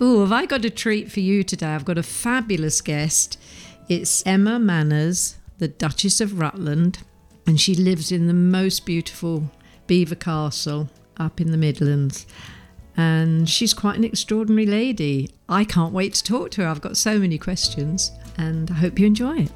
Oh, have I got a treat for you today? I've got a fabulous guest. It's Emma Manners, the Duchess of Rutland, and she lives in the most beautiful Belvoir Castle up in the Midlands. And she's quite an extraordinary lady. I can't wait to talk to her. I've got so many questions, and I hope you enjoy it.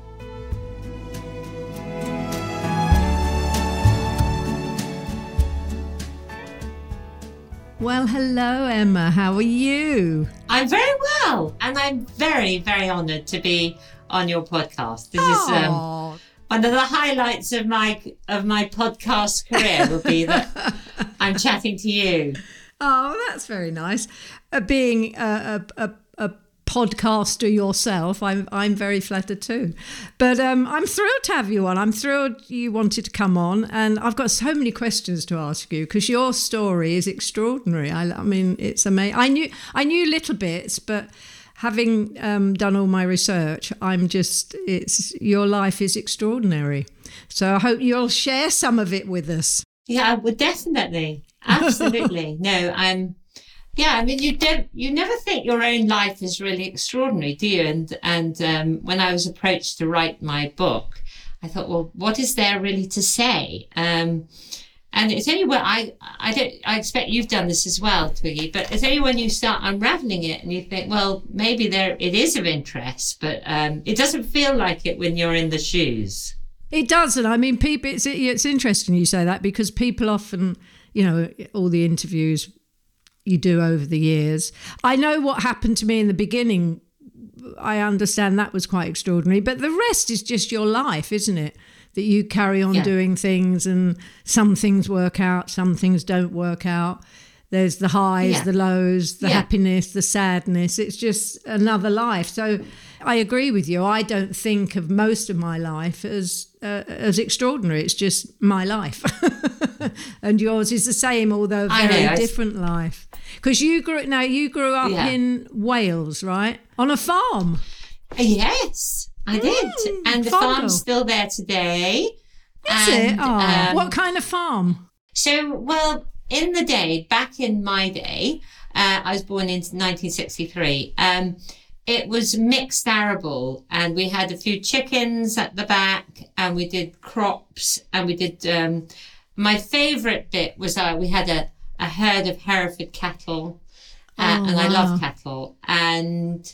Well, hello, Emma. How are you? I'm very well, and I'm very, very honoured to be on your podcast. This is um, one of the highlights of my of my podcast career. Will be that I'm chatting to you. Oh, that's very nice. Uh, being a, a, a, a podcaster yourself, I'm I'm very flattered too. But um, I'm thrilled to have you on. I'm thrilled you wanted to come on, and I've got so many questions to ask you because your story is extraordinary. I, I mean, it's amazing. I knew I knew little bits, but having um, done all my research, I'm just it's your life is extraordinary. So I hope you'll share some of it with us. Yeah, well, definitely, absolutely. no, I'm yeah, I mean, you don't, you never think your own life is really extraordinary, do you? And and um, when I was approached to write my book, I thought, well, what is there really to say? Um, and it's only when I, I don't, I expect you've done this as well, Twiggy, but it's only when you start unraveling it and you think, well, maybe there, it is of interest, but um, it doesn't feel like it when you're in the shoes. It doesn't. I mean, people. It's it's interesting you say that because people often, you know, all the interviews you do over the years. I know what happened to me in the beginning. I understand that was quite extraordinary, but the rest is just your life, isn't it? That you carry on yeah. doing things and some things work out, some things don't work out. There's the highs, yeah. the lows, the yeah. happiness, the sadness. It's just another life. So I agree with you. I don't think of most of my life as uh, as extraordinary. It's just my life, and yours is the same, although a very know, different life. Because you grew now you grew up yeah. in Wales, right? On a farm. Yes, I mm, did, and the farm's still there today. Is and, it? Oh, um, what kind of farm? So, well, in the day, back in my day, uh, I was born in 1963. Um, it was mixed arable, and we had a few chickens at the back, and we did crops, and we did. Um, my favourite bit was uh, we had a, a herd of Hereford cattle, uh, oh, and wow. I love cattle, and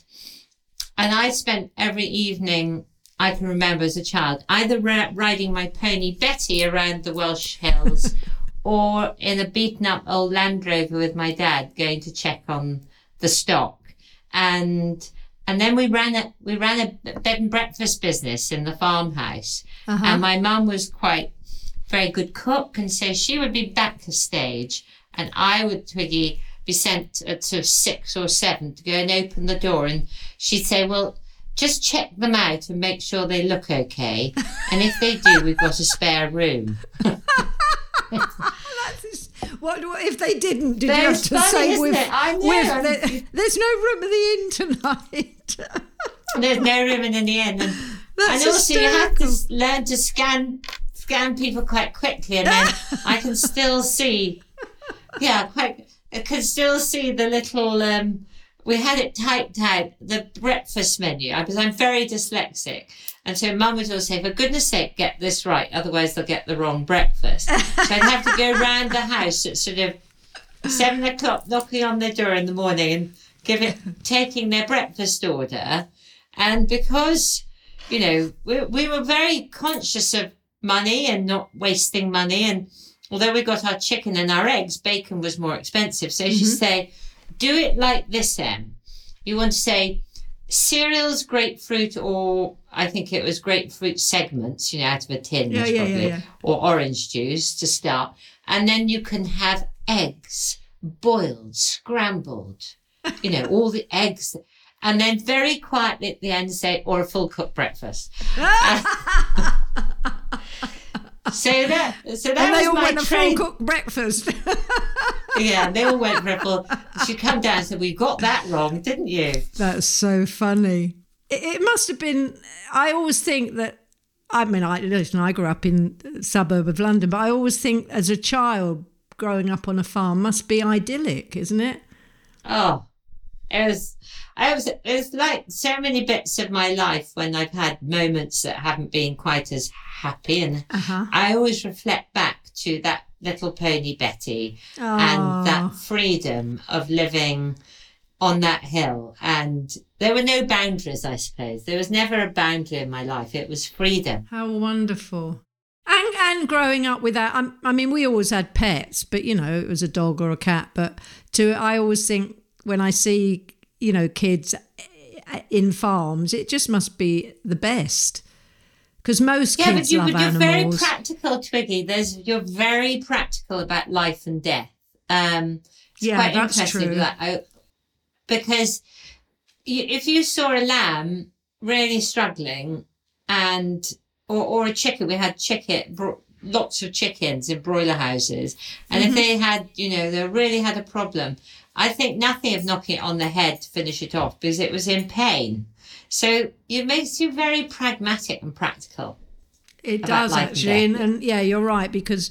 and I spent every evening I can remember as a child either riding my pony Betty around the Welsh hills or in a beaten up old Land Rover with my dad going to check on the stock. And, and then we ran a, we ran a bed and breakfast business in the farmhouse. Uh-huh. And my mum was quite very good cook. And so she would be backstage and I would, Twiggy, be sent at sort of six or seven to go and open the door. And she'd say, well, just check them out and make sure they look okay. And if they do, we've got a spare room. what, what, if they didn't? Did there's you have to funny, say with, with the, there's no room in the inn tonight? there's no room in the inn, and, and also you have to learn to scan scan people quite quickly, and then I can still see. Yeah, quite. I can still see the little. Um, we had it typed out the breakfast menu because I'm very dyslexic. And so mum would always say, for goodness sake, get this right, otherwise they'll get the wrong breakfast. so I'd have to go round the house at sort of seven o'clock, knocking on their door in the morning and give it, taking their breakfast order. And because, you know, we, we were very conscious of money and not wasting money. And although we got our chicken and our eggs, bacon was more expensive. So mm-hmm. say, do it like this, Em. You want to say cereals, grapefruit, or I think it was grapefruit segments, you know, out of a tin, yeah, yeah, probably, yeah, or orange juice to start. And then you can have eggs, boiled, scrambled, you know, all the eggs. And then very quietly at the end say, or a full cooked breakfast. So that so that and they all went train. a full cooked breakfast. yeah, they all went for a full. She come down and said, "We got that wrong, didn't you?" That's so funny. It, it must have been. I always think that. I mean, I listen. I grew up in the suburb of London, but I always think as a child growing up on a farm must be idyllic, isn't it? Oh, it was, I was, it was like so many bits of my life when I've had moments that haven't been quite as happy. And Uh-huh. I always reflect back to that little pony Betty and that freedom of living on that hill. And there were no boundaries, I suppose. There was never a boundary in my life. It was freedom. How wonderful. And, and growing up with that, I'm- I mean, we always had pets, but you know, it was a dog or a cat. But to, I always think when I see, you know, kids eh, in farms, it just must be the best. Because most Yeah, kids but, you, love but you're very practical, Twiggy. There's you're very practical about life and death. Um, it's Yeah, quite that's interesting true. That, I- because you, if you saw a lamb really struggling, and or or a chicken, we had chicken, bro- lots of chickens in broiler houses, and Mm-hmm. if they had, you know, they really had a problem, I think nothing of knocking it on the head to finish it off because it was in pain. So it makes you very pragmatic and practical. It does actually, and, and yeah, you're right because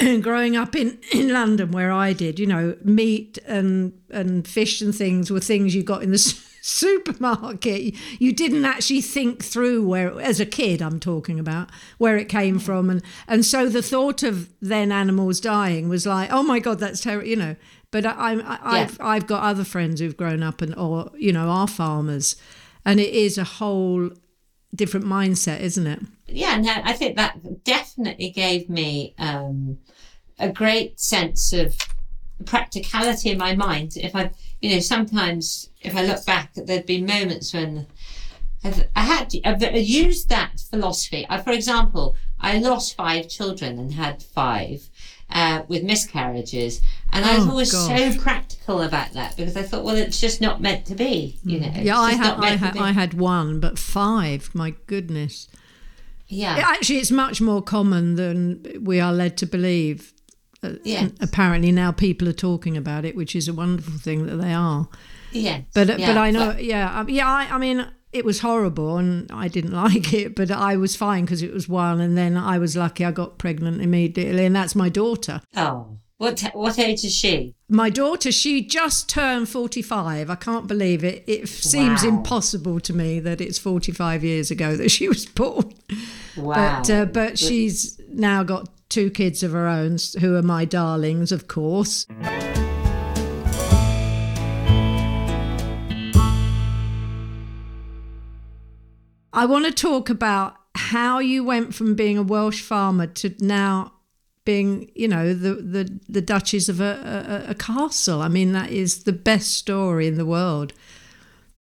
growing up in, in London where I did, you know, meat and and fish and things were things you got in the supermarket. You didn't actually think through where, as a kid, I'm talking about where it came mm. from, and and so the thought of then animals dying was like, oh my god, that's terrible, you know. But I, I'm- I, I've I've got other friends who've grown up and or you know are farmers, and it is a whole different mindset, isn't it? yeah, no, I think that definitely gave me um, a great sense of practicality in my mind. If I, you know, sometimes if I look back, there'd been moments when I've, I had to, I've used that philosophy. I, for example, I lost five children and had five uh, with miscarriages, and I was Oh, always gosh. so practical about that because I thought, well, it's just not meant to be. You know, Mm. Yeah, I had I had. I had one, but five. My goodness. yeah. Actually, it's much more common than we are led to believe. yeah, Apparently, now people are talking about it, which is a wonderful thing that they are. yeah. But uh, yeah, but I know, yeah, um, yeah. I, I mean, it was horrible, and I didn't like it, but I was fine because it was one, and then I was lucky I got pregnant immediately, and that's my daughter. Oh, what what age is she? My daughter, she just turned 45. I can't believe it. It seems Wow. impossible to me that it's 45 years ago that she was born. Wow. But uh, but she's now got two kids of her own, who are my darlings, of course. I want to talk about how you went from being a Welsh farmer to now being, you know, the the, the Duchess of a, a, a castle. I mean, that is the best story in the world.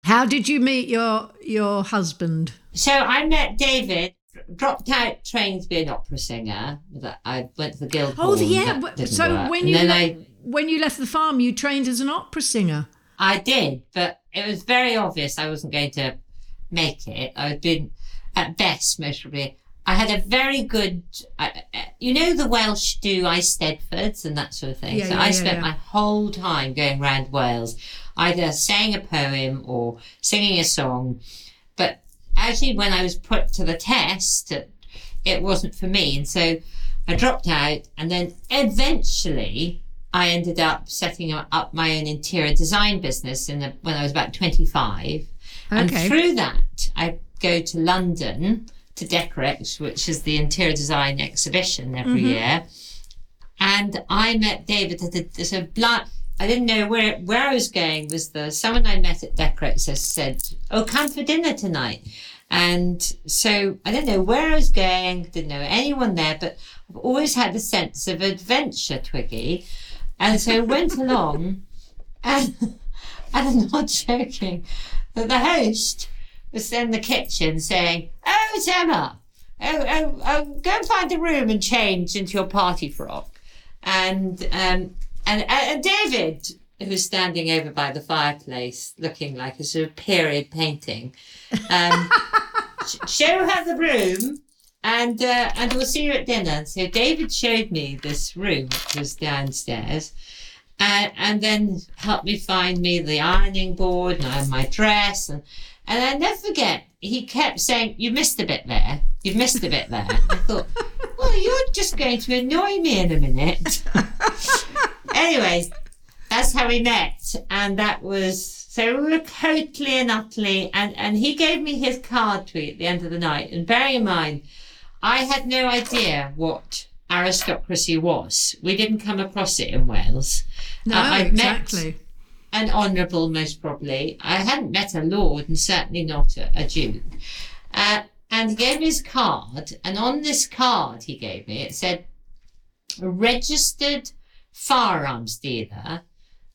How did you meet your your husband? so I met David. Dropped out trained to be an opera singer. That I went to the Guildhall. Oh, yeah. So work. when And you le- I when you left the farm, you trained as an opera singer. I did, but it was very obvious I wasn't going to make it. I'd been at best miserably. I had a very good, I, I- you know, the Welsh do Eisteddfods and that sort of thing. Yeah, so yeah, I spent yeah. my whole time going around Wales, either saying a poem or singing a song. But actually, when I was put to the test, it, it wasn't for me. And so I dropped out. And then eventually, I ended up setting up my own interior design business in the, when I was about 25. And Okay. through that, I go to London to Decorex, which is the interior design exhibition every Mm-hmm. year. And I met David at a, there's a blind, I didn't know where, where I was going was the, someone I met at Decorex has said, oh, come for dinner tonight. And so I didn't know where I was going, didn't know anyone there, but I've always had a sense of adventure, Twiggy. And so I went along and, and I'm not joking, that the host was in the kitchen saying, Oh, it's Emma. Oh, oh, oh, go and find a room and change into your party frock. And, um, and, and David, who's standing over by the fireplace looking like a sort of period painting, um, sh- show her the room and uh, and we'll see you at dinner. So David showed me this room, which was downstairs, and and then helped me find me the ironing board and my dress and and I never forget. He kept saying, "You missed a bit there. You've missed a bit there." I thought, "Well, you're just going to annoy me in a minute." anyway, that's how we met, and that was So we were totally and utterly, and, and he gave me his card to at the end of the night. And bearing in mind, I had no idea what aristocracy was. We didn't come across it in Wales. No, uh, I'd exactly. Met an honourable, most probably. I hadn't met a lord and certainly not a, a duke. Uh, and he gave me his card, and on this card he gave me, it said, registered firearms dealer,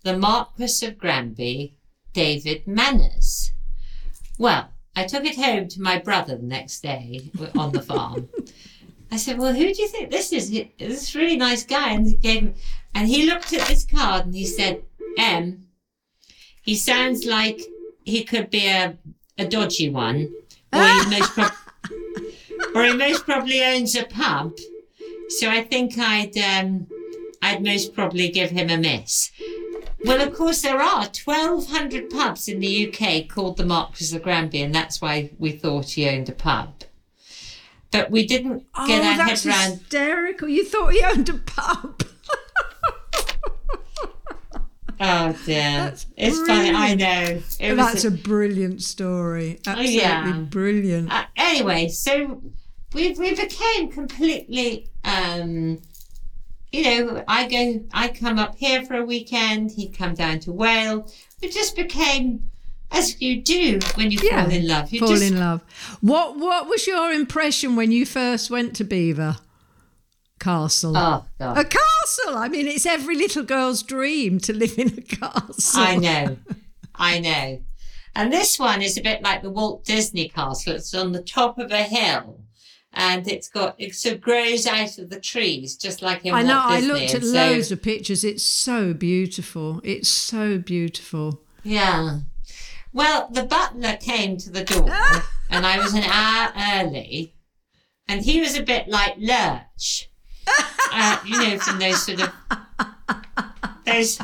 the Marquis of Granby, David Manners. Well, I took it home to my brother the next day on the farm. I said, "Well, who do you think this is? This really nice guy." And he gave, and he looked at this card and he said, "M. He sounds like he could be a a dodgy one, or he most pro- or he most probably owns a pub. So I think I'd um, I'd most probably give him a miss." Well, of course, there are 1,200 pubs in the UK called the Marquis of Granby, and that's why we thought he owned a pub. But we didn't oh, get our that's head around. hysterical. You thought he owned a pub. Oh, dear. That's it's brilliant. funny, I know. It that's a, a, brilliant story. Absolutely yeah. brilliant. Uh, anyway, so we, we became completely. Um, you know, I go, I come up here for a weekend. He'd come down to Wales. We just became as you do when you yeah, fall in love. You fall just... in love. What What was your impression when you first went to Belvoir Castle? Oh, a castle! I mean, it's every little girl's dream to live in a castle. I know, I know. And this one is a bit like the Walt Disney Castle. It's on the top of a hill and it's got it sort of grows out of the trees just like in I know. I looked at so, loads of pictures. It's so beautiful. It's so beautiful. Yeah. Well, the butler came to the door, and I was an hour early, and he was a bit like Lurch, uh, you know, from those sort of those.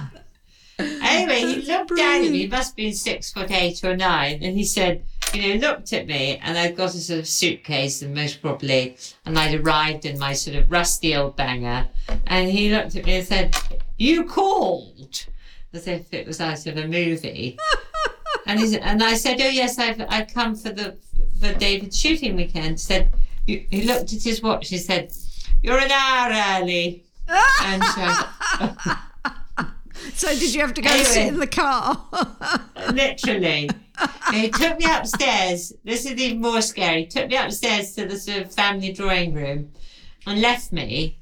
Anyway, he looked down at me. He must have been six foot eight or nine, and he said you know, looked at me and I'd got a sort of suitcase and most probably, and I'd arrived in my sort of rusty old banger. And he looked at me and said, You called? As if it was out of a movie. and, he, and I said, Oh, yes, I've, I've come for the for David's shooting weekend. He said, He looked at his watch. He said, You're an hour early. and uh, so, so did you have to go anyway, sit in the car? literally. he took me upstairs. This is even more scary. He took me upstairs to the sort of family drawing room and left me.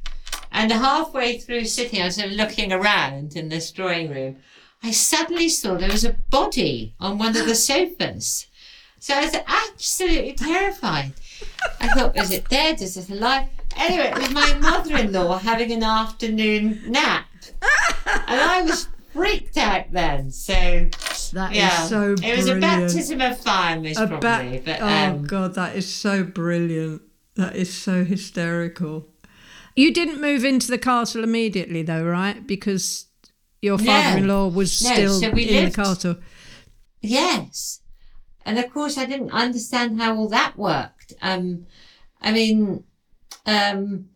And halfway through sitting, I was sort of looking around in this drawing room. I suddenly saw there was a body on one of the sofas. So I was absolutely terrified. I thought, is it dead? Is it alive? Anyway, it was my mother in law having an afternoon nap. And I was freaked out then. So that yeah, is so. Brilliant. It was a baptism of fire, most a probably. Ba- but, oh, um, oh God, that is so brilliant. That is so hysterical. You didn't move into the castle immediately, though, right? Because your father-in-law was no, still so in lived, the castle. Yes, and of course, I didn't understand how all that worked. Um, I mean, um,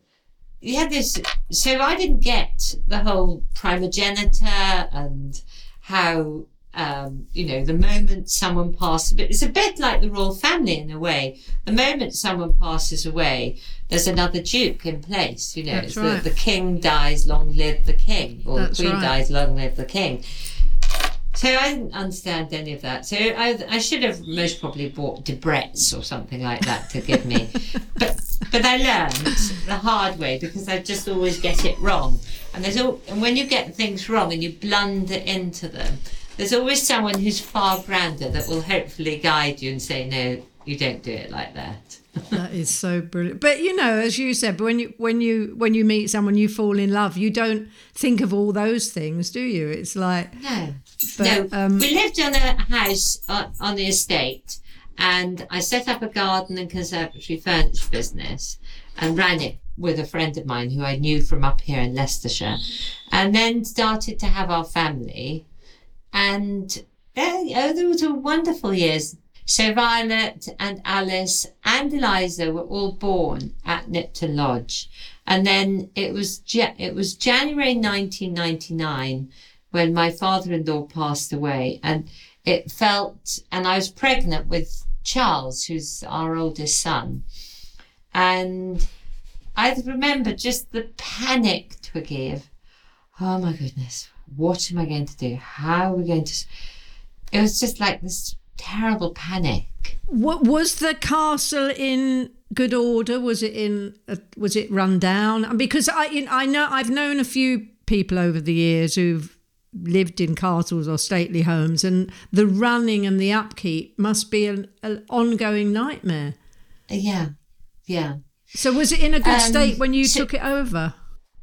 you had this. So I didn't get the whole primogeniture and how um, you know, the moment someone passes, but it's a bit like the royal family in a way. The moment someone passes away, there's another duke in place. You know, right. the, the king dies, long live the king, or That's the queen right. dies, long live the king. So I didn't understand any of that. So I, I should have most probably bought Debrett's or something like that to give me. but but I learned the hard way because I just always get it wrong. And there's all, and when you get things wrong and you blunder into them, there's always someone who's far grander that will hopefully guide you and say, no, you don't do it like that. that is so brilliant. But you know, as you said, when you when you when you meet someone, you fall in love. You don't think of all those things, do you? It's like no, but, no. Um, we lived on a house on, on the estate, and I set up a garden and conservatory furniture business, and ran it with a friend of mine who I knew from up here in Leicestershire, and then started to have our family, and oh, those were wonderful years. So Violet and Alice and Eliza were all born at Knipton Lodge. And then it was, it was January 1999 when my father-in-law passed away. And it felt, and I was pregnant with Charles, who's our oldest son. And I remember just the panic, Twiggy, of, oh my goodness, what am I going to do? How are we going to. It was just like this terrible panic. What was the castle in good order? Was it in? Uh, was it run down? Because I, I know I've known a few people over the years who've lived in castles or stately homes, and the running and the upkeep must be an, an ongoing nightmare. Yeah, yeah. So was it in a good um, state when you so, took it over?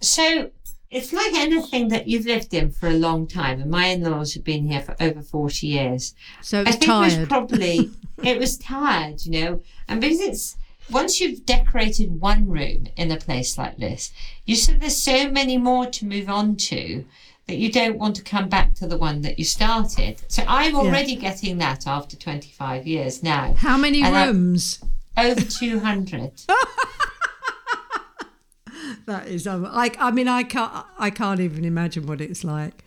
So it's like anything that you've lived in for a long time, and my in-laws have been here for over forty years. So I think tired. it was probably it was tired, you know, and because it's once you've decorated one room in a place like this, you said there's so many more to move on to that you don't want to come back to the one that you started. So I'm already yeah. getting that after 25 years now. How many rooms? I, over 200. that is, um, I, I mean, I can't, I can't even imagine what it's like.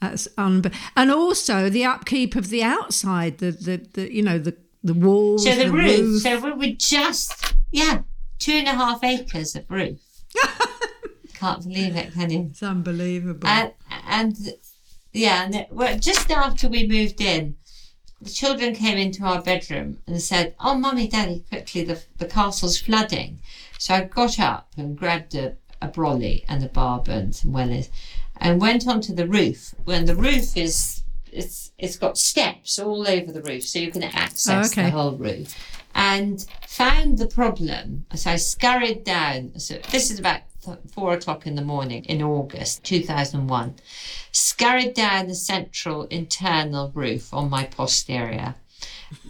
That's un- and also the upkeep of the outside, the, the, the you know, the, the walls. So the, the roof, roof. So we were just, yeah, two and a half acres of roof. Can't believe it, can you? It's unbelievable. And, and yeah, and it, well, just after we moved in, the children came into our bedroom and said, "Oh, mummy, daddy, quickly, the the castle's flooding." So I got up and grabbed a, a brolly and a barb and some wellies, and went onto the roof. When the roof is it's it's got steps all over the roof, so you can access oh, okay. the whole roof. And found the problem. So I scurried down. So this is about four o'clock in the morning in August 2001, scurried down the central internal roof on my posterior.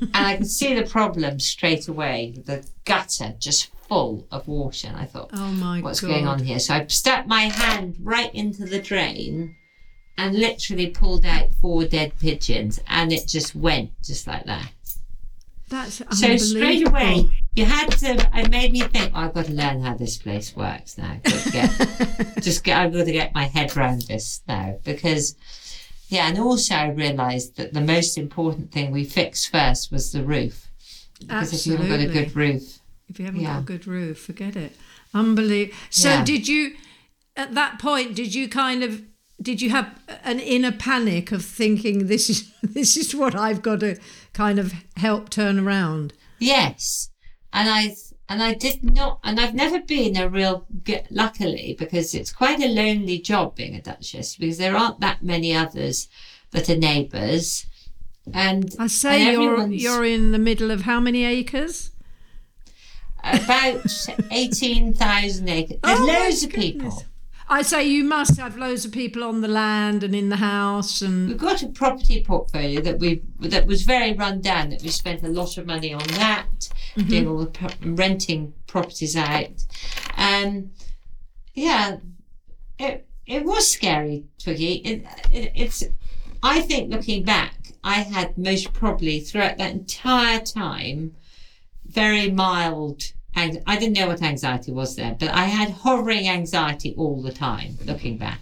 and I could see the problem straight away. The gutter just full of water. And I thought, oh my god, what's God. going on here? So I stuck my hand right into the drain and literally pulled out four dead pigeons. And it just went just like that. That's so straight away you had to. It made me think. Oh, I've got to learn how this place works now. Get, just get. I've got to get my head around this now because, yeah, and also I realised that the most important thing we fixed first was the roof. Because Absolutely. if you haven't got a good roof, if you haven't yeah. got a good roof, forget it. Unbelievable. So yeah. did you? At that point, did you kind of did you have an inner panic of thinking this is this is what I've got to kind of help turn around? Yes, and I and I did not, and I've never been a real luckily because it's quite a lonely job being a duchess because there aren't that many others that are neighbours. And I say and you're you're in the middle of how many acres? About eighteen thousand acres. There's oh loads of people. I say you must have loads of people on the land and in the house and we've got a property portfolio that we that was very run down that we spent a lot of money on that mm-hmm. doing all the renting properties out and yeah it it was scary Twiggy it, it, it's I think looking back I had most probably throughout that entire time very mild I didn't know what anxiety was there, but I had hovering anxiety all the time looking back.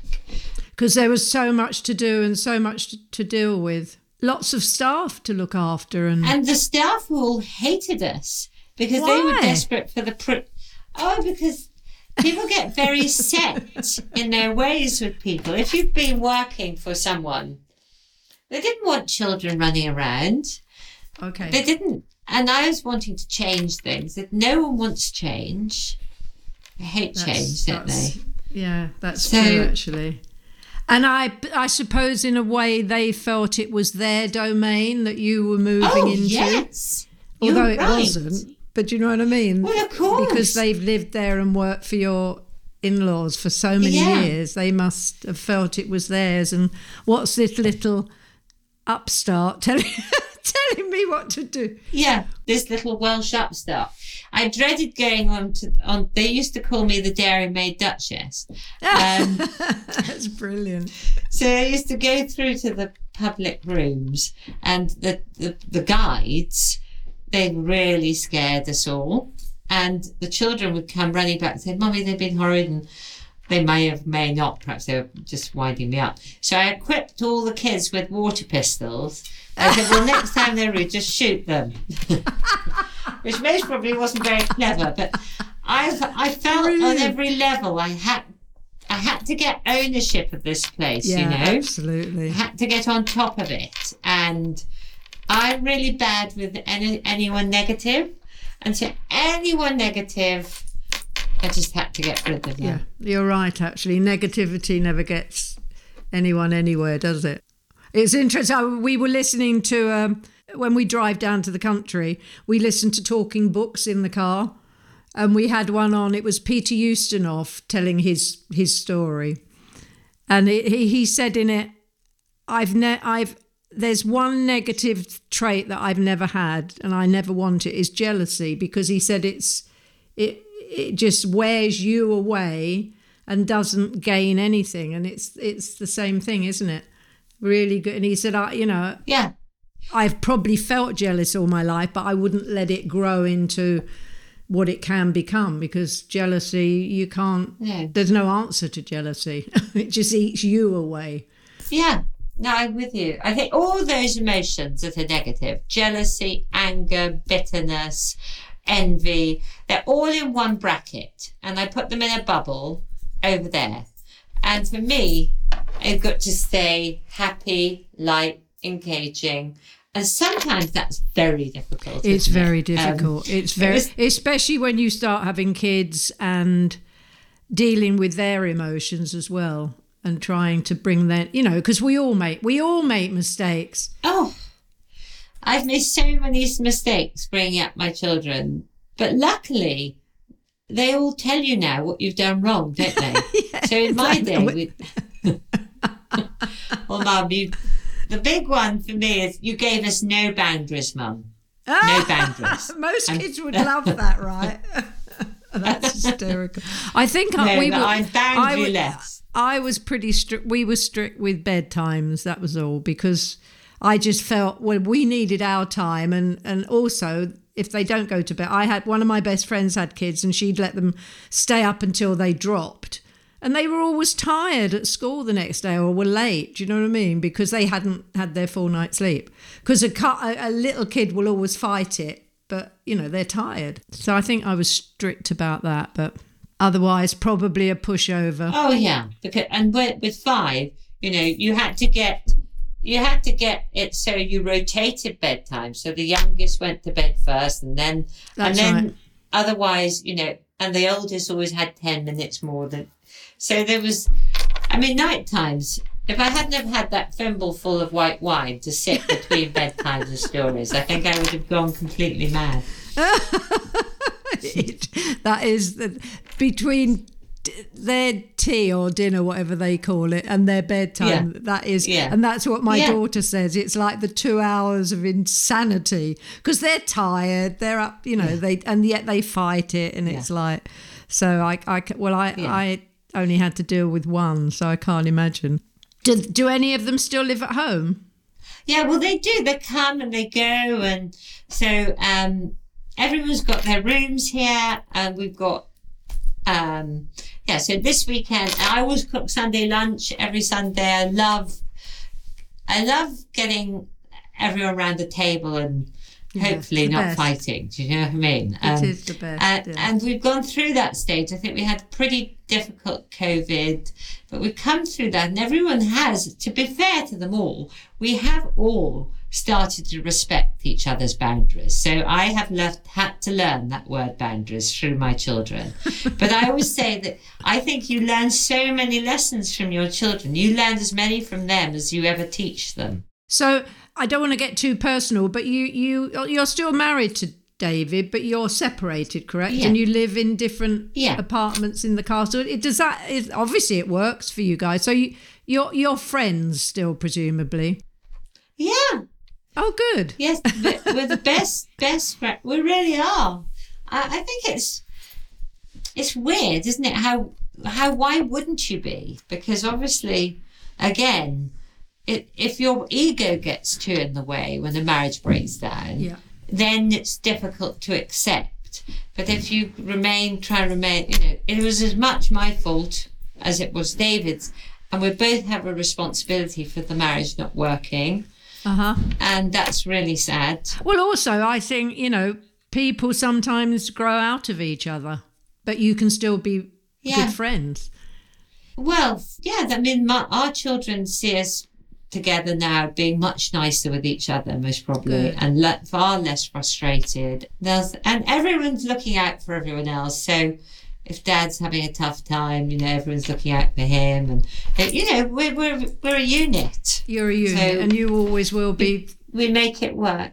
Because there was so much to do and so much to deal with. Lots of staff to look after. And, and the staff all hated us because Why? they were desperate for the. Pr- oh, because people get very set in their ways with people. If you've been working for someone, they didn't want children running around. Okay. They didn't and I was wanting to change things. If no one wants change, I hate that's, change, don't they? Yeah, that's so, true actually. And I, I suppose in a way they felt it was their domain that you were moving oh, into. Yes. Although it right. wasn't. But you know what I mean? Well, of course. Because they've lived there and worked for your in laws for so many yeah. years. They must have felt it was theirs. And what's this little upstart telling telling me what to do. Yeah, this little Welsh upstart. I dreaded going on to on. They used to call me the Dairy Maid Duchess. Um, That's brilliant. So I used to go through to the public rooms, and the the, the guides they really scared us all. And the children would come running back and say, "Mummy, they've been horrid." And they may have, may not. Perhaps they were just winding me up. So I equipped all the kids with water pistols I said, well, next time they're rude, just shoot them. Which most probably wasn't very clever, but I I felt on every level I had I had to get ownership of this place, Yeah, you know. absolutely. I had to get on top of it. And I'm really bad with any, anyone negative. And so anyone negative, I just had to get rid of them. Yeah, you're right. Actually, negativity never gets anyone anywhere, does it? It's interesting. We were listening to um, when we drive down to the country. We listen to talking books in the car, and we had one on. It was Peter Ustinov telling his his story, and he he said in it, "I've ne- I've." There's one negative trait that I've never had, and I never want it, is jealousy. Because he said it's it it just wears you away and doesn't gain anything and it's it's the same thing isn't it really good and he said I you know Yeah. I've probably felt jealous all my life but I wouldn't let it grow into what it can become because jealousy you can't there's no answer to jealousy it just eats you away Yeah. No, I'm with you. I think all those emotions that are negative jealousy, anger, bitterness, envy they're all in one bracket. And I put them in a bubble over there. And for me, I've got to stay happy, light, engaging. And sometimes that's very difficult. it's isn't it? very Um, difficult it's it very was- especially when you start having kids and dealing with their emotions as well and trying to bring that you know because we all make we all make mistakes Oh, I've made so many mistakes bringing up my children, but luckily, they all tell you now what you've done wrong, don't they? so in my day, we... well, Mum, you, the big one for me is you gave us no boundaries, Mum. No ah, boundaries. most And- kids would love that right that's hysterical i think No, I, we were I'm I boundaryless. I was pretty strict. We were strict with bedtimes. That was all because I just felt well we needed our time, and and also if they don't go to bed, I had one of my best friends had kids, and she'd let them stay up until they dropped, and they were always tired at school the next day or were late. Do you know what I mean? Because they hadn't had their full night's sleep. Because a, a a little kid will always fight it, but you know they're tired. So I think I was strict about that, but. Otherwise, probably a pushover. Oh yeah, because and with, with five, you know, you had to get you had to get it so you rotated bedtime. So the youngest went to bed first, and then That's and then right. otherwise, you know, and the oldest always had ten minutes more than. So there was, I mean, night times. If I hadn't have had that thimble full of white wine to sit between bedtimes and stories, I think I would have gone completely mad. It- that is the, between d- their tea or dinner, whatever they call it, and their bedtime. Yeah. That is, Yeah. and that's what my Yeah. daughter says. It's like the two hours of insanity because they're tired, they're up, you know, they and yet they fight it, and it's like, so I, I, well, I. I only had to deal with one, so I can't imagine. Do, do any of them still live at home? Yeah, well, they do. They come and they go, and so um, everyone's got their rooms here, and we've got um, yeah. So this weekend, I always cook Sunday lunch every Sunday. I love, I love getting everyone around the table and Yeah, hopefully not best. fighting. Do you know what I mean? It Um, is the best. uh, yeah. and we've gone through that stage. I think we had pretty difficult COVID, but we've come through that, and everyone has, to be fair to them all, we have all started to respect each other's boundaries. So I have left, had to learn that word boundaries through my children. but I always say that I think you learn so many lessons from your children. You learn as many from them as you ever teach them. So I don't want to get too personal, but you you you're still married to David, but you're separated, correct? Yeah. And you live in different Yeah. apartments in the castle. It does that. It, obviously, it works for you guys. So you you're you're friends still, presumably. Yeah. Oh, good. Yes, we- we're the best, best friend. We really are. I, I think it's it's weird, isn't it? How how why wouldn't you be? Because obviously, again, it, if your ego gets too in the way when a marriage breaks down, Yeah. Then it's difficult to accept. But if you remain, try and remain, you know, it was as much my fault as it was David's, and we both have a responsibility for the marriage not working. Uh huh. and that's really sad. Well, also, I think, you know, people sometimes grow out of each other, but you can still be Yeah. good friends. Well, yeah, I mean, my, our children see us together now being much nicer with each other, most probably, Good. and le- far less frustrated. There's, and everyone's looking out for everyone else. So if dad's having a tough time, you know, everyone's looking out for him. And, uh, you know, we're, we're, we're a unit. You're a unit, So- and you always will be. We make it work.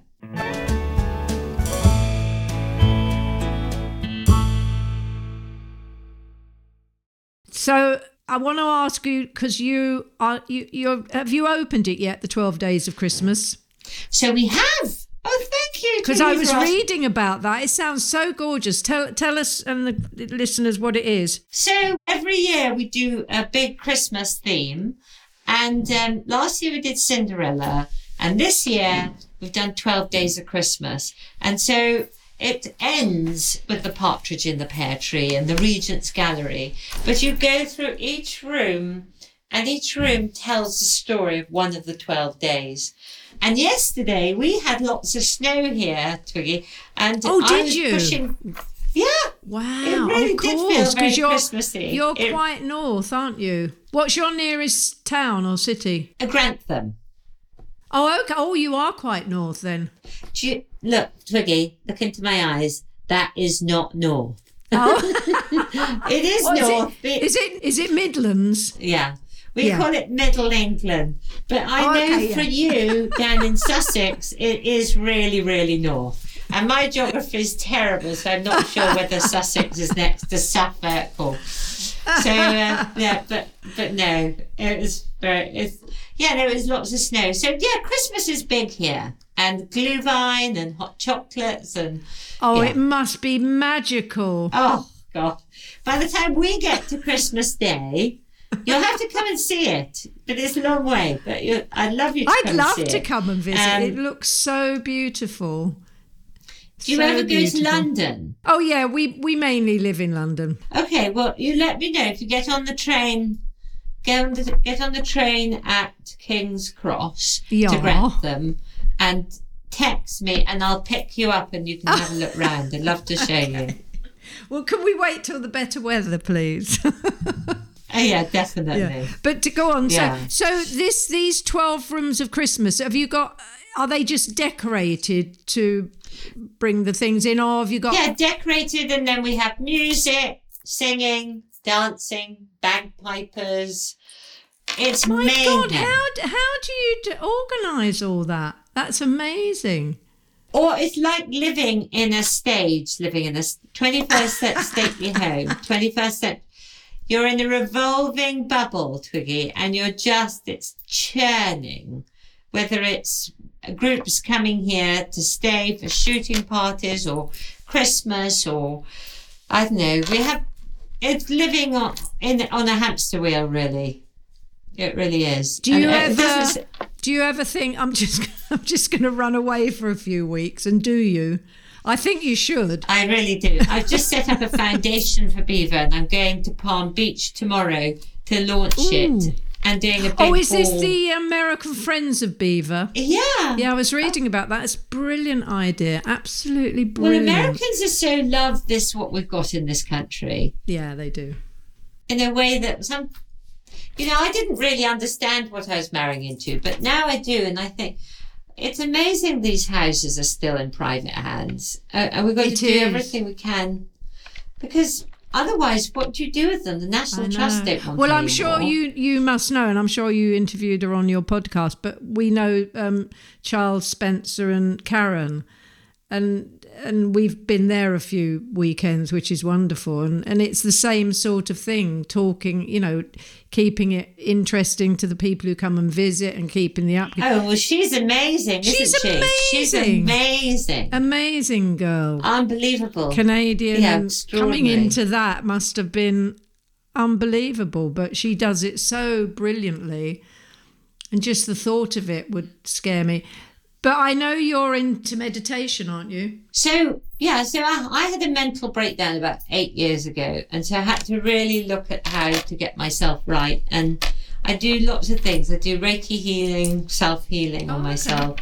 So I want to ask you because you are you you have you opened it yet? The Twelve Days of Christmas. So we have. Oh, thank you. Because I was reading about that. It sounds so gorgeous. Tell tell us and the listeners what it is. So every year we do a big Christmas theme, and um, last year we did Cinderella, and this year we've done Twelve Days of Christmas, and so it ends with the Partridge in the Pear Tree and the Regent's Gallery. But you go through each room, and each room tells the story of one of the twelve days. And yesterday we had lots of snow here, Twiggy, and Oh, I did was you? pushing. Yeah, Wow, It really of course, because you're Christmassy. you're It- quite north, aren't you? What's your nearest town or city? a Grantham. Oh, okay. Oh, you are quite north then. Do you, look, Twiggy, look into my eyes. That is not north. Oh, It is What is it? north. is it is it Midlands? yeah. We Yeah. call it Middle England. But I Oh, know okay, for yeah. you down in Sussex, it is really, really north. And my geography is terrible, so I'm not sure whether Sussex is next to Suffolk or. So uh, yeah, but but no, it was very. It's, yeah, there was lots of snow. So yeah, Christmas is big here, and glühwein and hot chocolates and Oh, Yeah. it must be magical. Oh God! By the time we get to Christmas Day, you'll have to come and see it. But it's a long way. But I'd love you to I'd come love to it. come and visit. Um, it looks so beautiful. Do you So ever go to. London? Oh yeah, we we mainly live in London. Okay, well you let me know if you get on the train. Get on the, get on the train at King's Cross Yeah. to Grantham and text me and I'll pick you up and you can have a look round. I'd love to show you. Well, can we wait till the better weather, please? Oh yeah, definitely. yeah. But to go on, Yeah. so so this these twelve rooms of Christmas. Have you got? Are they just decorated to bring the things in, or have you got? Yeah, decorated, and then we have music, singing, dancing, bagpipers. It's My. God, how how do you d- organise all that? That's amazing. Or it's like living in a stage, living in a 21st cent stately home, 21st cent. You're in a revolving bubble, Twiggy, and you're just, it's churning. Whether it's groups coming here to stay for shooting parties or Christmas or, I don't know, we have, it's living on, in, on a hamster wheel, really. It really is. Do you And uh, ever? doesn't- Do you ever think I'm just I'm just going to run away for a few weeks? And do you? I think you should. I really do. I've just set up a foundation for Belvoir and I'm going to Palm Beach tomorrow to launch Ooh. it and doing a Oh, is this ball. the American Friends of Belvoir? Yeah. Yeah, I was reading about that. It's a brilliant idea. Absolutely Well, brilliant. Americans are so love this what we've got in this country Yeah, they do. in a way that some, you know, I didn't really understand what I was marrying into, but now I do, and I think it's amazing these houses are still in private hands, uh, and we've got It to is. do everything we can because otherwise, what do you do with them? The National Trust don't want Well, them I'm sure anymore. you you must know, and I'm sure you interviewed her on your podcast. But we know um, Charles Spencer and Karen, and and we've been there a few weekends, which is wonderful. And and it's the same sort of thing, talking, you know, keeping it interesting to the people who come and visit, and keeping the up. Oh well, she's amazing, isn't She's she? She's amazing. amazing, Amazing girl. unbelievable. Canadian Yeah, coming into that must have been unbelievable but she does it so brilliantly and just the thought of it would scare me but i know you're into meditation aren't you So yeah, so I, I had a mental breakdown about eight years ago, and so I had to really look at how to get myself right. And I do lots of things. I do Reiki healing, self healing Oh, on okay. myself.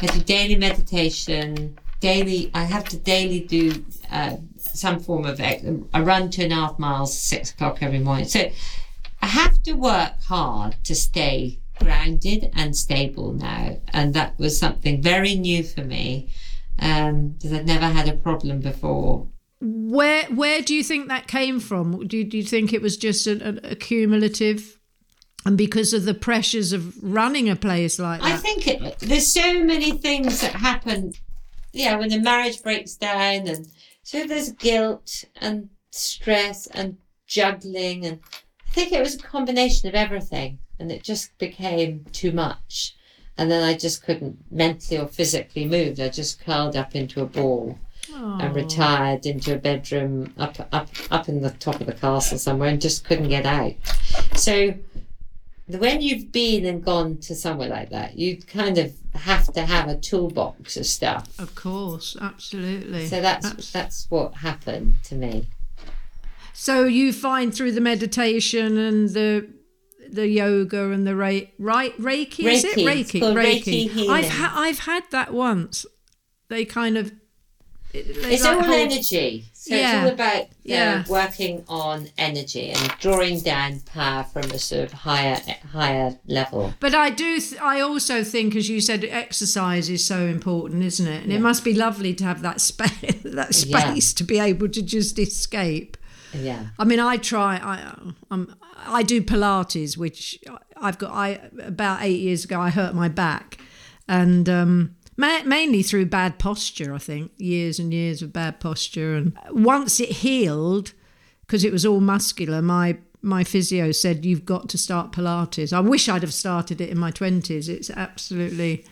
I do daily meditation. Daily, I have to daily do uh, some form of. I run two and a half miles, six o'clock every morning. So I have to work hard to stay grounded and stable now, and that was something very new for me um, because I'd never had a problem before. Where where do you think that came from? Do you, do you think it was just an, an accumulative, and because of the pressures of running a place like that? I think it, there's so many things that happen. Yeah, when the marriage breaks down, and so there's guilt and stress and juggling, and I think it was a combination of everything, and it just became too much. And then I just couldn't mentally or physically move. I just curled up into a ball and Oh. retired into a bedroom up up up in the top of the castle somewhere and just couldn't get out. So when you've been and gone to somewhere like that, you kind of have to have a toolbox of stuff. Of course, absolutely. So that's Abs- that's what happened to me. So you find through the meditation and the the yoga and the re- right reiki, is it Reiki. Reiki Reiki. I've ha- I've had that once. They kind of they It's like all hold- energy. So Yeah. it's all about uh, Yeah. working on energy and drawing down power from a sort of higher higher level. But I do. Th- I also think, as you said, exercise is so important, isn't it? And it must be lovely to have that space, that Yeah. space to be able to just escape. Yeah. I mean, I try. I um, I do Pilates, which I've got. I about eight years ago, I hurt my back, and um, ma- mainly through bad posture. I think years and years of bad posture, and once it healed, because it was all muscular, my my physio said you've got to start Pilates. I wish I'd have started it in my twenties. It's absolutely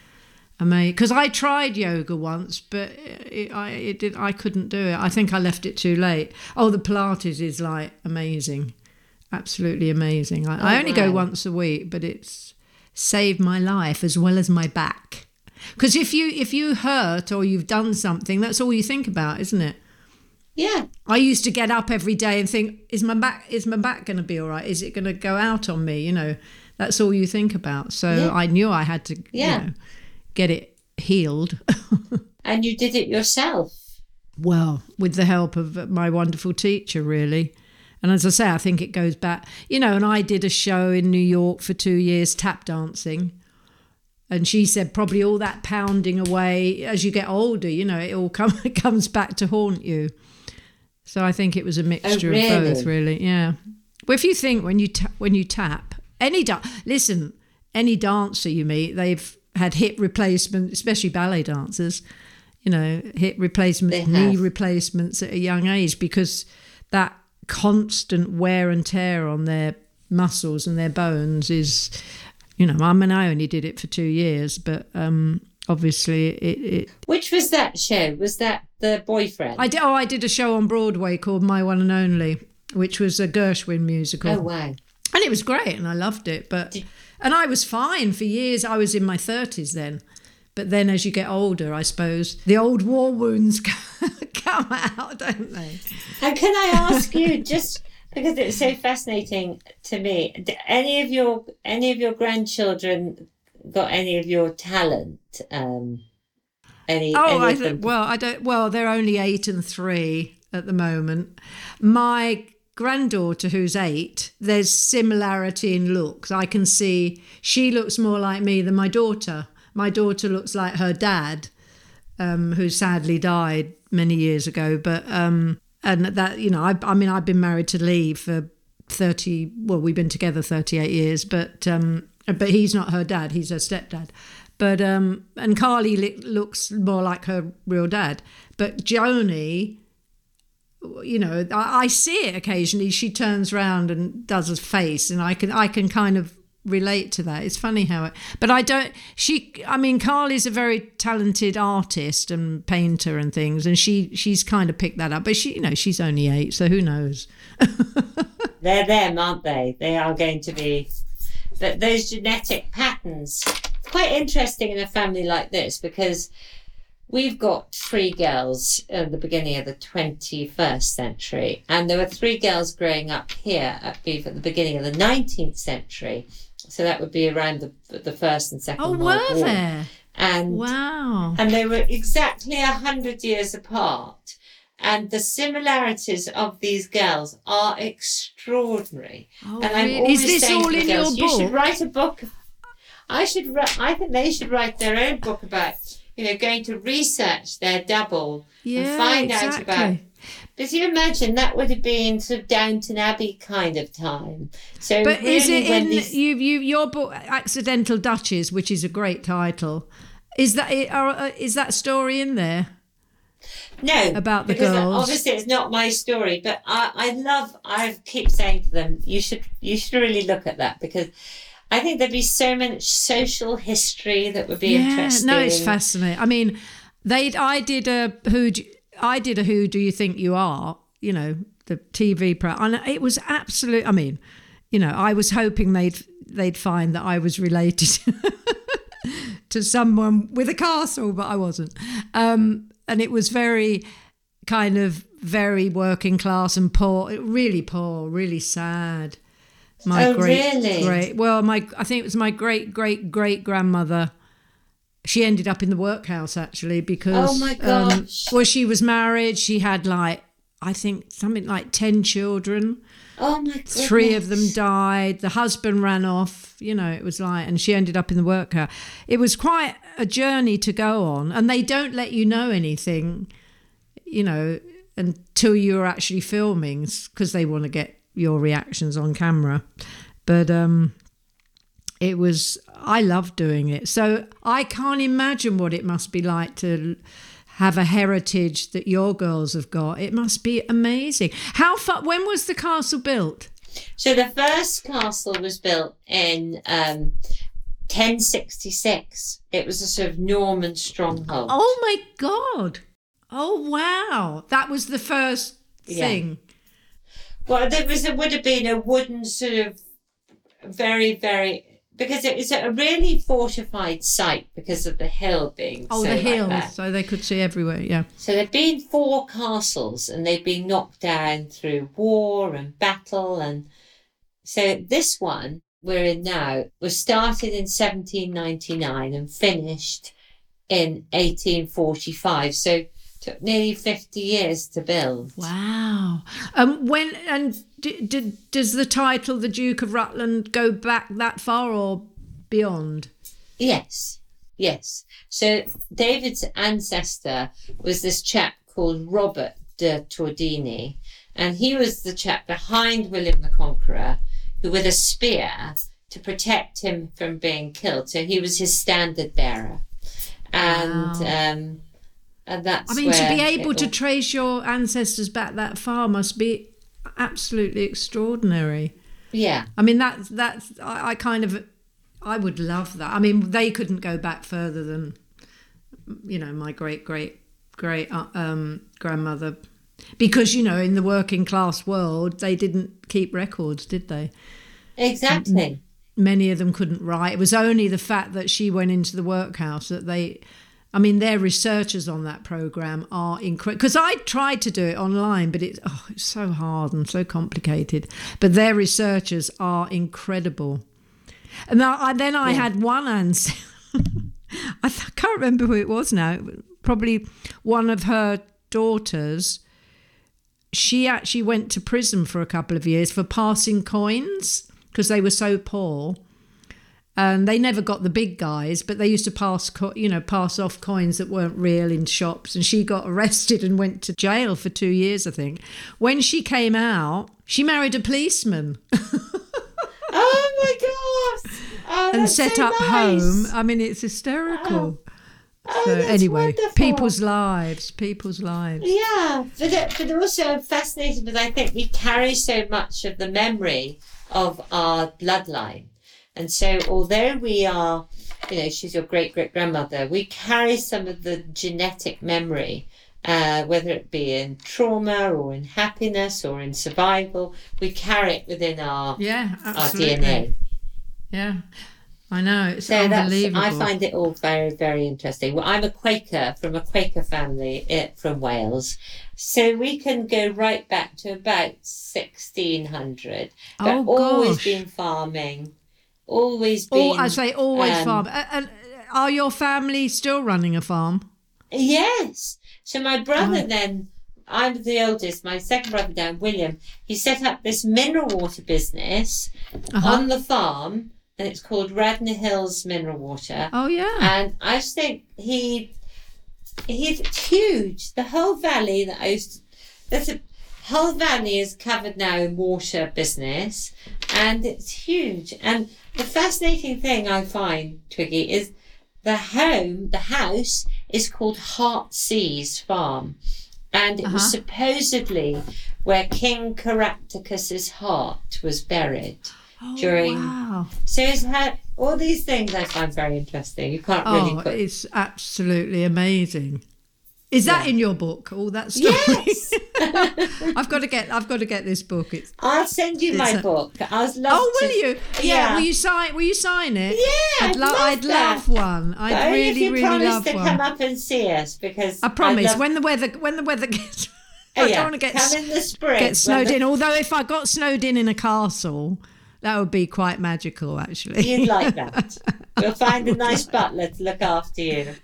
amazing. Because I tried yoga once, but it, I it did I couldn't do it. I think I left it too late. Oh, the Pilates is like amazing, absolutely amazing. I, I Oh, only go once a week, but it's saved my life as well as my back. Because if you if you hurt or you've done something, that's all you think about, isn't it? Yeah. I used to get up every day and think, is my back is my back going to be all right? Is it going to go out on me? You know, that's all you think about. So Yeah. I knew I had to, Yeah. you know, get it healed. And you did it yourself. well, with the help of my wonderful teacher, really. And as I say, I think it goes back, you know. And I did a show in New York for two years, tap dancing. And she said probably all that pounding away as you get older, you know, it all come, it comes back to haunt you. So I think it was a oh, mixture of both, really? really. Yeah. Well, if you think when you ta- when you tap any da- listen, any dancer you meet, they've had hip replacement, especially ballet dancers. You know, hip replacements, knee replacements at a young age because that constant wear and tear on their muscles and their bones is, you know, I mean, I only did it for two years, but um, obviously it, it Which was that show? Was that the boyfriend? I did. Oh, I did a show on Broadway called My One and Only, which was a Gershwin musical, oh wow. and it was great, and I loved it. But Did- and I was fine for years. I was in my thirties then, but then as you get older, I suppose the old war wounds come out, don't they? And can I ask you just because it's so fascinating to me? Any of your any of your grandchildren got any of your talent? Um, any? Oh, any I don't, well, I don't. Well, they're only eight and three at the moment. My granddaughter, who's eight, there's similarity in looks. I can see she looks more like me than my daughter. My daughter looks like her dad, um, who sadly died many years ago. But um, and that you know, I, I mean, I've been married to Lee for thirty. Well, we've been together thirty-eight years, but um, but he's not her dad. He's her stepdad. But um, and Carly li- looks more like her real dad. But Joni, you know, I, I see it occasionally. She turns around and does a face, and I can I can kind of relate to that. It's funny how it, but I don't. She, I mean, Carly's a very talented artist and painter and things, and she she's kind of picked that up. But she, you know, she's only eight, so who knows? They're them, aren't they? They are going to be. But those genetic patterns, quite interesting in a family like this because we've got three girls at the beginning of the 21st century, and there were three girls growing up here at Beef at the beginning of the 19th century. So that would be around the, the first and second Oh, World were War. there? And Wow. and they were exactly a hundred years apart. And the similarities of these girls are extraordinary. Oh, and I'm really? always Is this saying all to the in girls, your you should write a book. I should. I think they should write their own book about, you know, going to research their double Yeah, and find out exactly. about. But you imagine that would have been sort of Downton Abbey kind of time. So But really is it in these- you, you your book, Accidental Duchess, which is a great title? Is that uh, is that story in there? No, about the because girls. Obviously, it's not my story, but I, I love. I keep saying to them, you should you should really look at that because I think there'd be so much social history that would be interesting. no, it's fascinating. I mean, they I did a who do, I did a who do you think you are? You know, the TV pro, and it was absolute. I mean, you know, I was hoping they'd they'd find that I was related to someone with a castle, but I wasn't. Um, and it was very kind of very working class and poor, really poor, really sad. My Oh, great, really? great. Well, my I think it was my great great great grandmother. She ended up in the workhouse actually because Oh, my um, well, she was married. She had like I think something like ten children. Oh my god! Three of them died. The husband ran off. You know, it was like, and she ended up in the workhouse. It was quite a journey to go on, and they don't let you know anything, you know, until you're actually filming because they want to get your reactions on camera. But um, it was, I loved doing it. So I can't imagine what it must be like to have a heritage that your girls have got. It must be amazing. How far? When was the castle built? So the first castle was built in um, 1066. It was a sort of Norman stronghold. Oh my god! Oh wow! That was the first Yeah. Well, there was it would have been a wooden sort of very very because it was a really fortified site because of the hill being Oh, so the hill, that. so they could see everywhere. Yeah. So there've been four castles and they've been knocked down through war and battle and so this one we're in now was started in 1799 and finished in 1845. So took nearly 50 years to build. Wow. Um. When and d- d- does the title, the Duke of Rutland, go back that far or beyond? Yes, yes. So David's ancestor was this chap called Robert de Todeni, and he was the chap behind William the Conqueror, who with a spear to protect him from being killed. So he was his standard bearer, and Wow. um, and that's. I mean, to be able to trace your ancestors back that far must be absolutely extraordinary. yeah. I mean, that's that's I, I kind of I would love that. I mean, they couldn't go back further than you know my great great great uh, um, grandmother, because you know in the working class world they didn't keep records, did they? Exactly. Many of them couldn't write. It was only the fact that she went into the workhouse that they. I mean, their researchers on that program are incredible. Because I tried to do it online, but it's oh, it's so hard and so complicated. But their researchers are incredible. And I, then I had one answer. I can't remember who it was now. Probably one of her daughters. She actually went to prison for a couple of years for passing coins because they were so poor. And they never got the big guys, but they used to pass, co- you know, pass off coins that weren't real in shops. And she got arrested and went to jail for two years, I think. When she came out, she married a policeman. Oh my god! Oh, and set so up nice. home. I mean, it's hysterical. Oh. oh, so that's anyway, wonderful. people's lives, people's lives. Yeah, but but also fascinating because I think we carry so much of the memory of our bloodline, and so although we are, you know, she's your great great grandmother, we carry some of the genetic memory. Uh, whether it be in trauma or in happiness or in survival, we carry it within our, Yeah, our. DNA. Yeah. I know it's So that's, unbelievable. I find it all very, very interesting. Well, I'm a Quaker from a Quaker family eh, from Wales. So we can go right back to about 1600. But Oh, always been farming. Always been. All, I say always um, farm. And are your family still running a farm? Yes. So my brother Oh. then, I'm the oldest, my second brother down, William, he set up this mineral water business Uh-huh. on the farm, and it's called Radnor Hills Mineral Water. Oh yeah. And I just think he, he's huge. The whole valley that I used to, there's a whole valley is covered now in water business, and it's huge. And the fascinating thing I find, Twiggy, is the home, the house, is called Heartsease Farm. And it was Uh-huh. supposedly where King Caractacus's heart was buried. Oh, during- wow. So it's had all these things I find very interesting. You can't Oh, really put. it's absolutely amazing. Is that Yeah. in your book? All that story. Yes, I've got to get. I've got to get this book. It's. I'll send you my a- book. I was love. Oh, will to- you? Yeah. Yeah. Will you sign? Will you sign it? Yeah, I'd, lo- love I'd that. love one. I'd But only if really, you really promise love to one. come up and see us because I promise. love- when the weather, when the weather gets, Oh, I yeah, don't want to get come in the spring. get snowed when in. Although if I got snowed in in a castle, that would be quite magical, actually. the- You'd like that. we'll find a nice butler to look after you.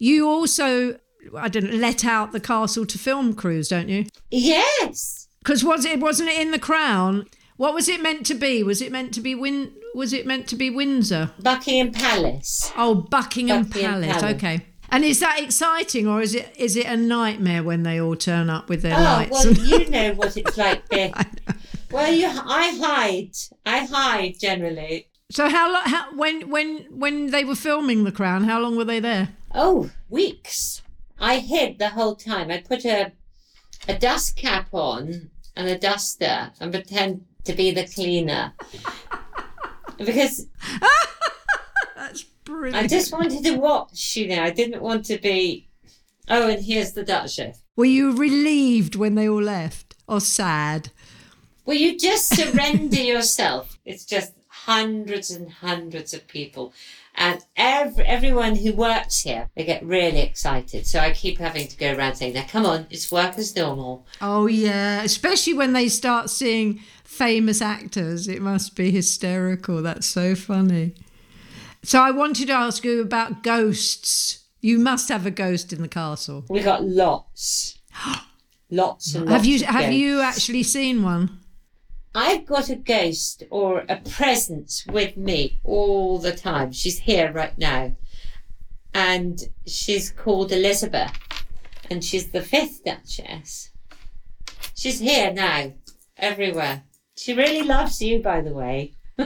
You also, I don't let out the castle to film crews, don't you? Yes. Because was it wasn't it in the Crown? What was it meant to be? Was it meant to be Win? Was it meant to be Windsor? Buckingham Palace. Oh, Buckingham, Buckingham Palace. Palace. Okay. And is that exciting, or is it is it a nightmare when they all turn up with their Oh, lights? well, you know what it's like there. Well, you, I hide. I hide generally. so how long? How, when when when they were filming The Crown? How long were they there? Oh, weeks. I hid the whole time. I put a a dust cap on and a duster and pretend to be the cleaner. because That's brilliant. I just wanted to watch, you know, I didn't want to be Oh, and here's the Duchess. Were you relieved when they all left, or sad? Well, you just surrender yourself. It's just hundreds and hundreds of people. And every, everyone who works here, they get really excited. So I keep having to go around saying, now come on, it's work as normal. Oh yeah, especially when they start seeing famous actors. It must be hysterical. That's so funny. So I wanted to ask you about ghosts. You must have a ghost in the castle. We got lots. Lots and lots. Have you have ghosts. you actually seen one? I've got a ghost or a presence with me all the time. She's here right now. And she's called Elizabeth. And she's the fifth Duchess. She's here now, everywhere. She really loves you, by the way.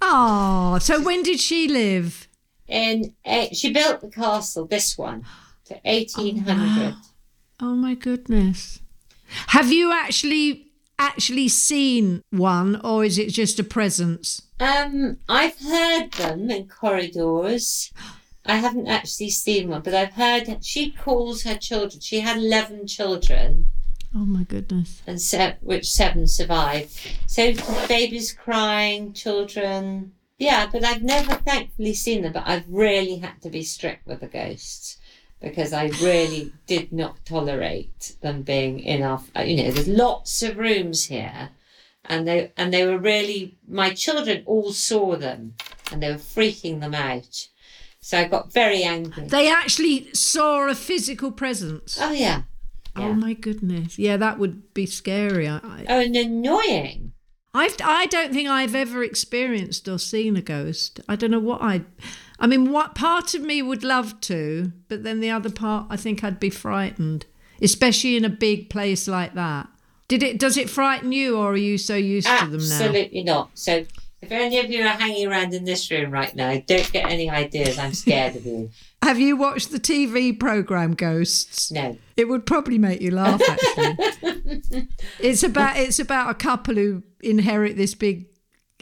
Oh, so when did she live? And uh, she built the castle, this one, to 1800. Oh my goodness. Have you actually actually seen one or is it just a presence? Um, I've heard them in corridors. I haven't actually seen one, but I've heard she calls her children. She had eleven children, Oh my goodness. and se- which seven survived. So babies crying, children. Yeah, but I've never thankfully seen them. But I've really had to be strict with the ghosts because I really did not tolerate them being in our. Uh, you know, there's lots of rooms here, and they and they were really. My children all saw them, and they were freaking them out. So I got very angry. They actually saw a physical presence. Oh yeah. Oh my goodness. Yeah, that would be scary. I, I, Oh, and annoying. I've, I don't think I've ever experienced or seen a ghost. I don't know what I. I mean, what part of me would love to, but then the other part, I think I'd be frightened, especially in a big place like that. Did it? Does it frighten you, or are you so used to them now? Absolutely not. So if any of you are hanging around in this room right now, don't get any ideas. I'm scared of you. Have you watched the TV program Ghosts? No. It would probably make you laugh. Actually, it's about it's about a couple who inherit this big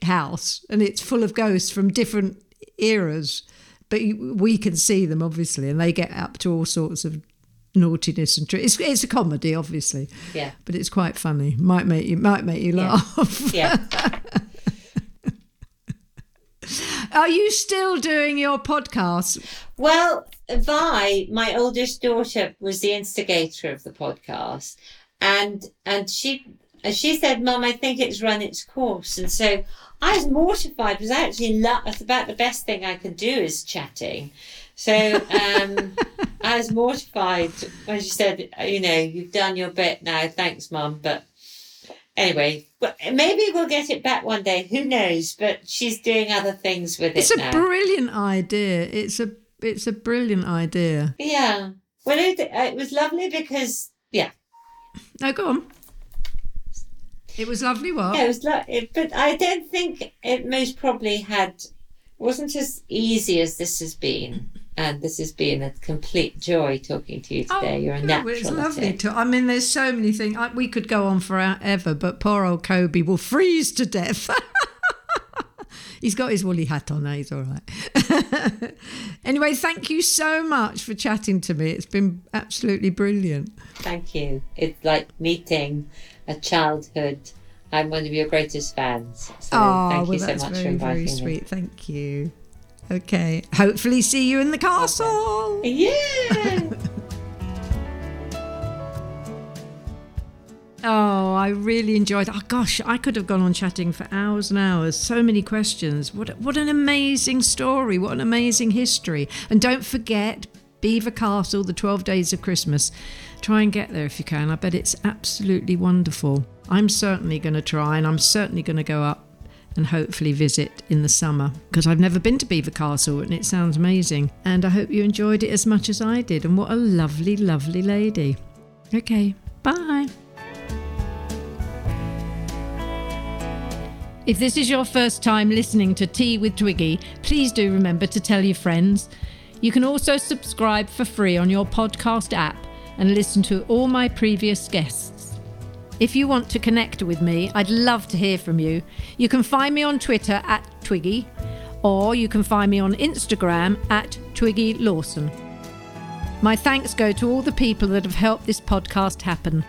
house, and it's full of ghosts from different eras. But we can see them obviously, and they get up to all sorts of naughtiness and tr- it's it's a comedy, obviously. Yeah. But it's quite funny. Might make you might make you Yeah. laugh. Yeah. Are you still doing your podcast? Well, Vi, my oldest daughter, was the instigator of the podcast, and and she and she said, "Mum, I think it's run its course." And so I was mortified because I actually love. It's about the best thing I can do is chatting. So um, I was mortified when she said, "You know, you've done your bit now. Thanks, Mum." But anyway, well, maybe we'll get it back one day. Who knows? But she's doing other things with It's it It's a now. brilliant idea. It's a it's a brilliant idea. Yeah. Well, it, it was lovely because, yeah, No, go on. It was lovely. What? yeah, it was lovely. But I don't think it most probably had, wasn't as easy as this has been. And this has been a complete joy talking to you oh, today. You're a Oh, natural. It's lovely to. I mean, there's so many things. I, we could go on forever, but poor old Kobe will freeze to death. He's got his woolly hat on now. He's all right. anyway, thank you so much for chatting to me. It's been absolutely brilliant. Thank you. It's like meeting a childhood. I'm one of your greatest fans. So oh, thank well, you so that's much very, for inviting very me. sweet. Thank you. Okay. Hopefully, see you in the castle. Yeah. Oh, I really enjoyed. Oh gosh, I could have gone on chatting for hours and hours. So many questions. What what an amazing story. What an amazing history. And don't forget Belvoir Castle, the 12 days of Christmas. Try and get there if you can. I bet it's absolutely wonderful. I'm certainly going to try and I'm certainly going to go up and hopefully visit in the summer because I've never been to Belvoir Castle and it sounds amazing. And I hope you enjoyed it as much as I did. And what a lovely, lovely lady. Okay, bye. If this is your first time listening to Tea with Twiggy, please do remember to tell your friends. You can also subscribe for free on your podcast app and listen to all my previous guests. If you want to connect with me, I'd love to hear from you. You can find me on Twitter at Twiggy, or you can find me on Instagram at Twiggy Lawson. My thanks go to all the people that have helped this podcast happen.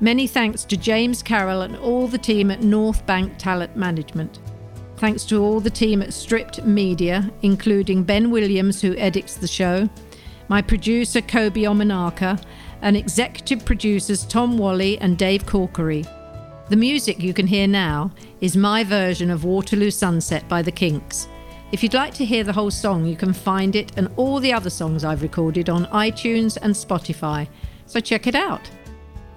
Many thanks to James Carroll and all the team at North Bank Talent Management. Thanks to all the team at Stripped Media, including Ben Williams, who edits the show, my producer Kobe Omanaka, and executive producers Tom Wally and Dave Corkery. The music you can hear now is my version of Waterloo Sunset by the Kinks. If you'd like to hear the whole song, you can find it and all the other songs I've recorded on iTunes and Spotify, so check it out.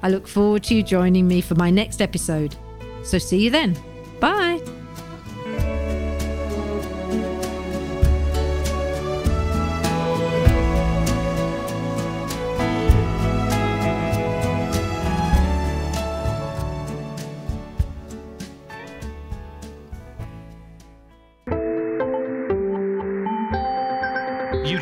I look forward to you joining me for my next episode. So see you then. Bye.